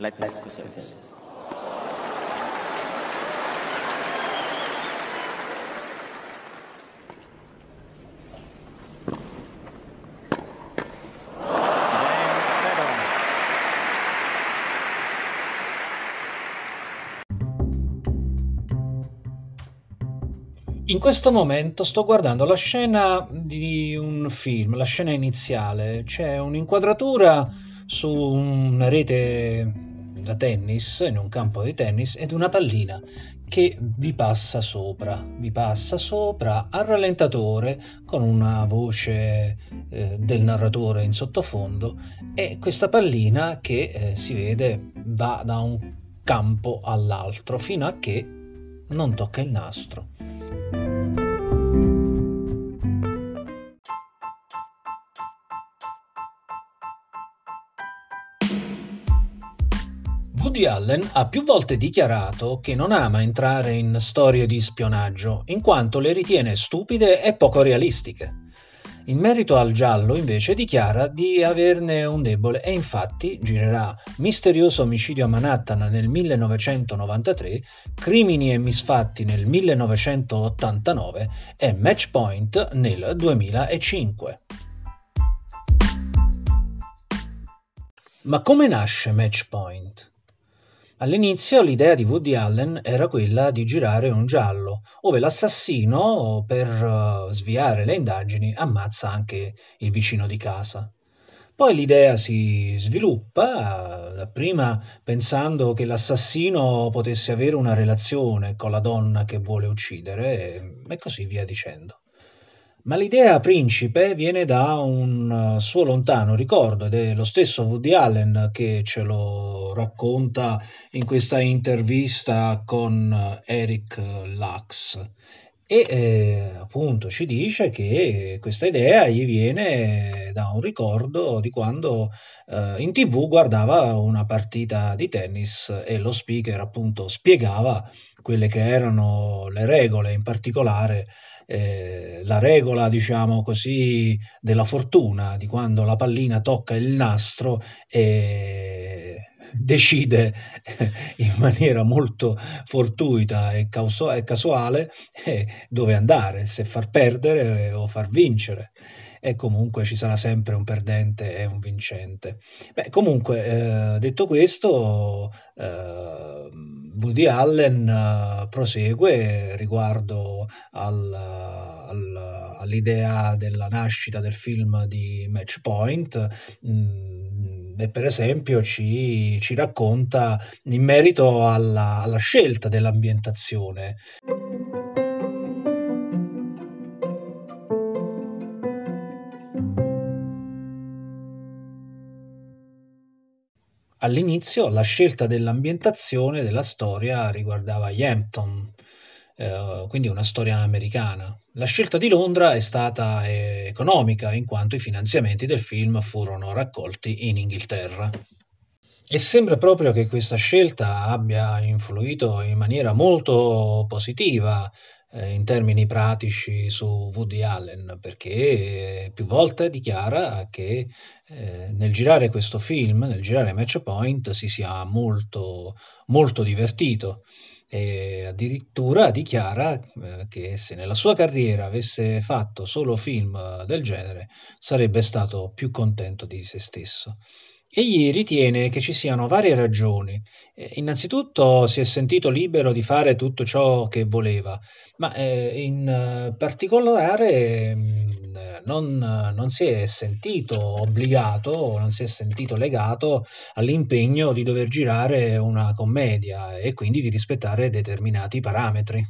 Let's go service. In questo momento sto guardando la scena di un film, la scena iniziale. C'è un'inquadratura su una rete da tennis, in un campo di tennis, ed una pallina che vi passa sopra, vi passa sopra al rallentatore con una voce eh, del narratore in sottofondo e questa pallina che eh, si vede va da un campo all'altro fino a che non tocca il nastro. Woody Allen ha più volte dichiarato che non ama entrare in storie di spionaggio, in quanto le ritiene stupide e poco realistiche. In merito al giallo, invece, dichiara di averne un debole e infatti girerà Misterioso omicidio a Manhattan nel 1993, Crimini e misfatti nel 1989 e Match Point nel 2005. Ma come nasce Match Point? All'inizio l'idea di Woody Allen era quella di girare un giallo, ove l'assassino, per eh, sviare le indagini, ammazza anche il vicino di casa. Poi l'idea si sviluppa, dapprima pensando che l'assassino potesse avere una relazione con la donna che vuole uccidere e così via dicendo. Ma l'idea principe viene da un eh, suo lontano ricordo ed è lo stesso Woody Allen che ce lo racconta in questa intervista con eh, Eric Lux. E eh, appunto ci dice che questa idea gli viene da un ricordo di quando eh, in tv guardava una partita di tennis e lo speaker appunto spiegava quelle che erano le regole, in particolare eh, la regola, diciamo così, della fortuna, di quando la pallina tocca il nastro e decide in maniera molto fortuita e, casuale eh, dove andare, se far perdere o far vincere e comunque ci sarà sempre un perdente e un vincente. Beh, comunque, eh, detto questo, eh, Woody Allen eh, prosegue riguardo al, al, all'idea della nascita del film di Match Point. Mm, e per esempio ci, ci, racconta in merito alla, alla scelta dell'ambientazione. All'inizio la scelta dell'ambientazione della storia riguardava gli Hampton, eh, quindi una storia americana. La scelta di Londra è stata eh, economica, in quanto i finanziamenti del film furono raccolti in Inghilterra. E sembra proprio che questa scelta abbia influito in maniera molto positiva eh, in termini pratici su Woody Allen, perché più volte dichiara che eh, nel girare questo film, nel girare Match Point, si sia molto, molto divertito e addirittura dichiara eh, che se nella sua carriera avesse fatto solo film del genere sarebbe stato più contento di se stesso. Egli ritiene che ci siano varie ragioni. Eh, innanzitutto si è sentito libero di fare tutto ciò che voleva, ma eh, in eh, particolare mm, non, non si è sentito obbligato, non si è sentito legato all'impegno di dover girare una commedia e quindi di rispettare determinati parametri.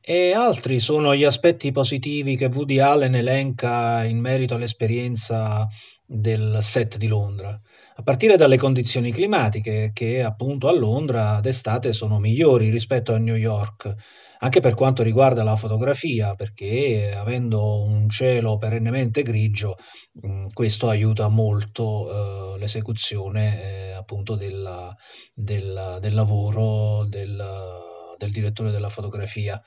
E altri sono gli aspetti positivi che Woody Allen elenca in merito all'esperienza del set di Londra a partire dalle condizioni climatiche che appunto a Londra d'estate sono migliori rispetto a New York, anche per quanto riguarda la fotografia, perché avendo un cielo perennemente grigio, mh, questo aiuta molto eh, l'esecuzione eh, appunto della, del, del, lavoro del, del direttore della fotografia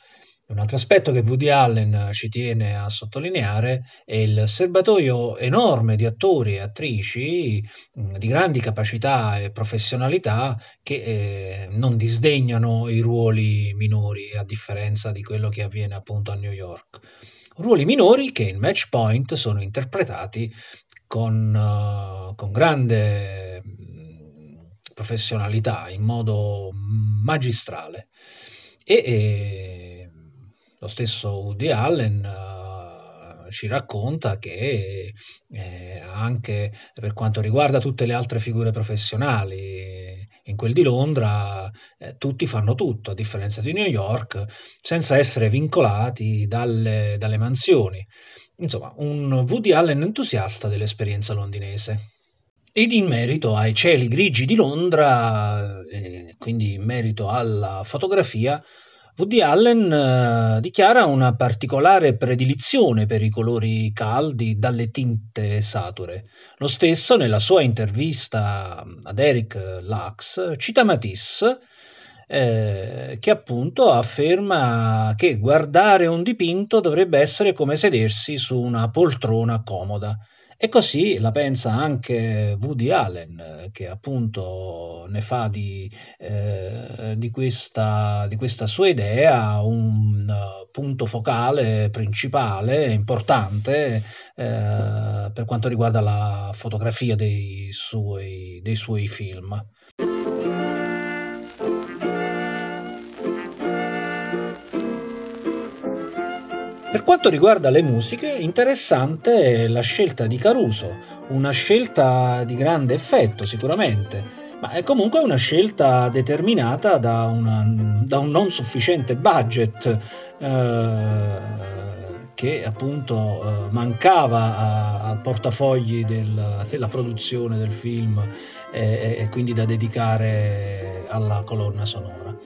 Un altro aspetto che Woody Allen ci tiene a sottolineare è il serbatoio enorme di attori e attrici di grandi capacità e professionalità che eh, non disdegnano i ruoli minori a differenza di quello che avviene appunto a New York. Ruoli minori che in Match Point sono interpretati con, uh, con grande professionalità, in modo magistrale. E, e lo stesso Woody Allen uh, ci racconta che eh, anche per quanto riguarda tutte le altre figure professionali, in quel di Londra eh, tutti fanno tutto, a differenza di New York, senza essere vincolati dalle, dalle mansioni. Insomma, un Woody Allen entusiasta dell'esperienza londinese. Ed in merito ai cieli grigi di Londra, eh, quindi in merito alla fotografia, Woody Allen eh, dichiara una particolare predilizione per i colori caldi dalle tinte sature. Lo stesso, nella sua intervista ad Eric Lux, cita Matisse, eh, che appunto afferma che guardare un dipinto dovrebbe essere come sedersi su una poltrona comoda. E così la pensa anche Woody Allen, che appunto ne fa di, eh, di, questa, di questa, sua idea un punto focale principale, importante, eh, per quanto riguarda la fotografia dei suoi, dei suoi film. Per quanto riguarda le musiche, interessante la scelta di Caruso, una scelta di grande effetto sicuramente, ma è comunque una scelta determinata da, una, da un non sufficiente budget eh, che appunto eh, mancava al portafogli del, della produzione del film e, e quindi da dedicare alla colonna sonora.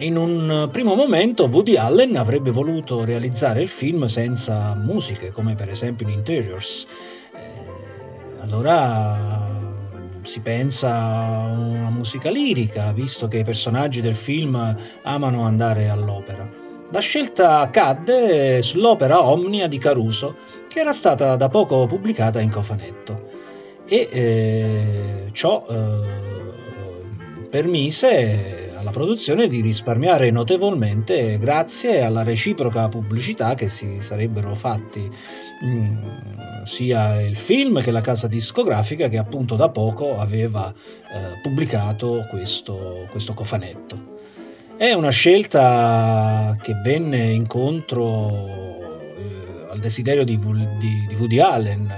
In un primo momento Woody Allen avrebbe voluto realizzare il film senza musiche, come per esempio in Interiors. Eh, allora si pensa a una musica lirica, visto che i personaggi del film amano andare all'opera. La scelta cadde sull'opera Omnia di Caruso, che era stata da poco pubblicata in cofanetto. E eh, ciò eh, permise alla produzione di risparmiare notevolmente grazie alla reciproca pubblicità che si sarebbero fatti mm, sia il film che la casa discografica che appunto da poco aveva eh, pubblicato questo, questo cofanetto. È una scelta che venne incontro al desiderio di, di, di Woody Allen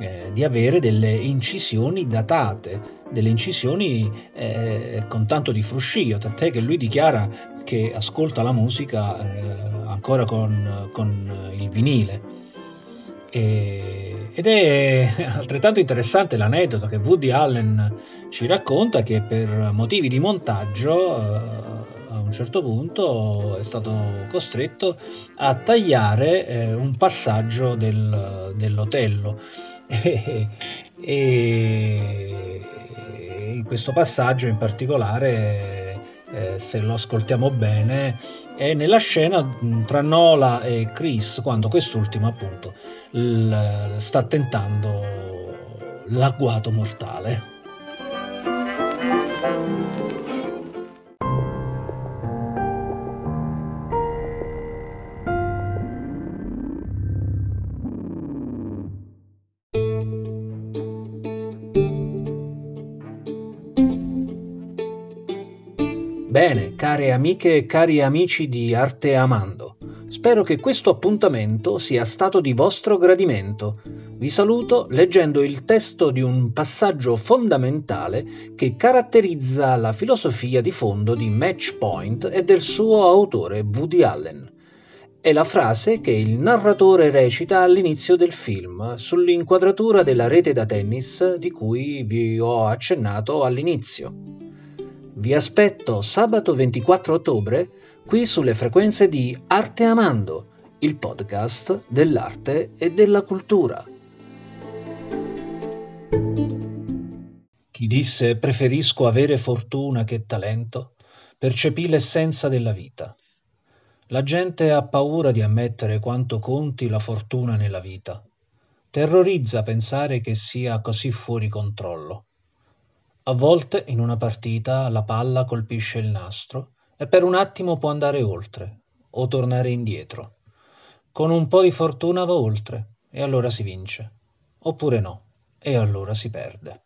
eh, di avere delle incisioni datate, delle incisioni eh, con tanto di fruscio, tant'è che lui dichiara che ascolta la musica eh, ancora con, con, il vinile. E, ed è altrettanto interessante l'aneddoto che Woody Allen ci racconta che per motivi di montaggio eh, un certo punto è stato costretto a tagliare eh, un passaggio del, dell'Otello. E, in questo passaggio in particolare eh, se lo ascoltiamo bene è nella scena tra Nola e Chris quando quest'ultimo appunto l- sta tentando l'agguato mortale Bene, care amiche e cari amici di Arte Amando, spero che questo appuntamento sia stato di vostro gradimento. Vi saluto leggendo il testo di un passaggio fondamentale che caratterizza la filosofia di fondo di Match Point e del suo autore Woody Allen. È la frase che il narratore recita all'inizio del film sull'inquadratura della rete da tennis di cui vi ho accennato all'inizio. Vi aspetto sabato 24 ottobre qui sulle frequenze di Arte Amando, il podcast dell'arte e della cultura. Chi disse preferisco avere fortuna che talento, percepì l'essenza della vita. La gente ha paura di ammettere quanto conti la fortuna nella vita. Terrorizza pensare che sia così fuori controllo. A volte in una partita la palla colpisce il nastro e per un attimo può andare oltre o tornare indietro. Con un po' di fortuna va oltre e allora si vince. Oppure no, e allora si perde.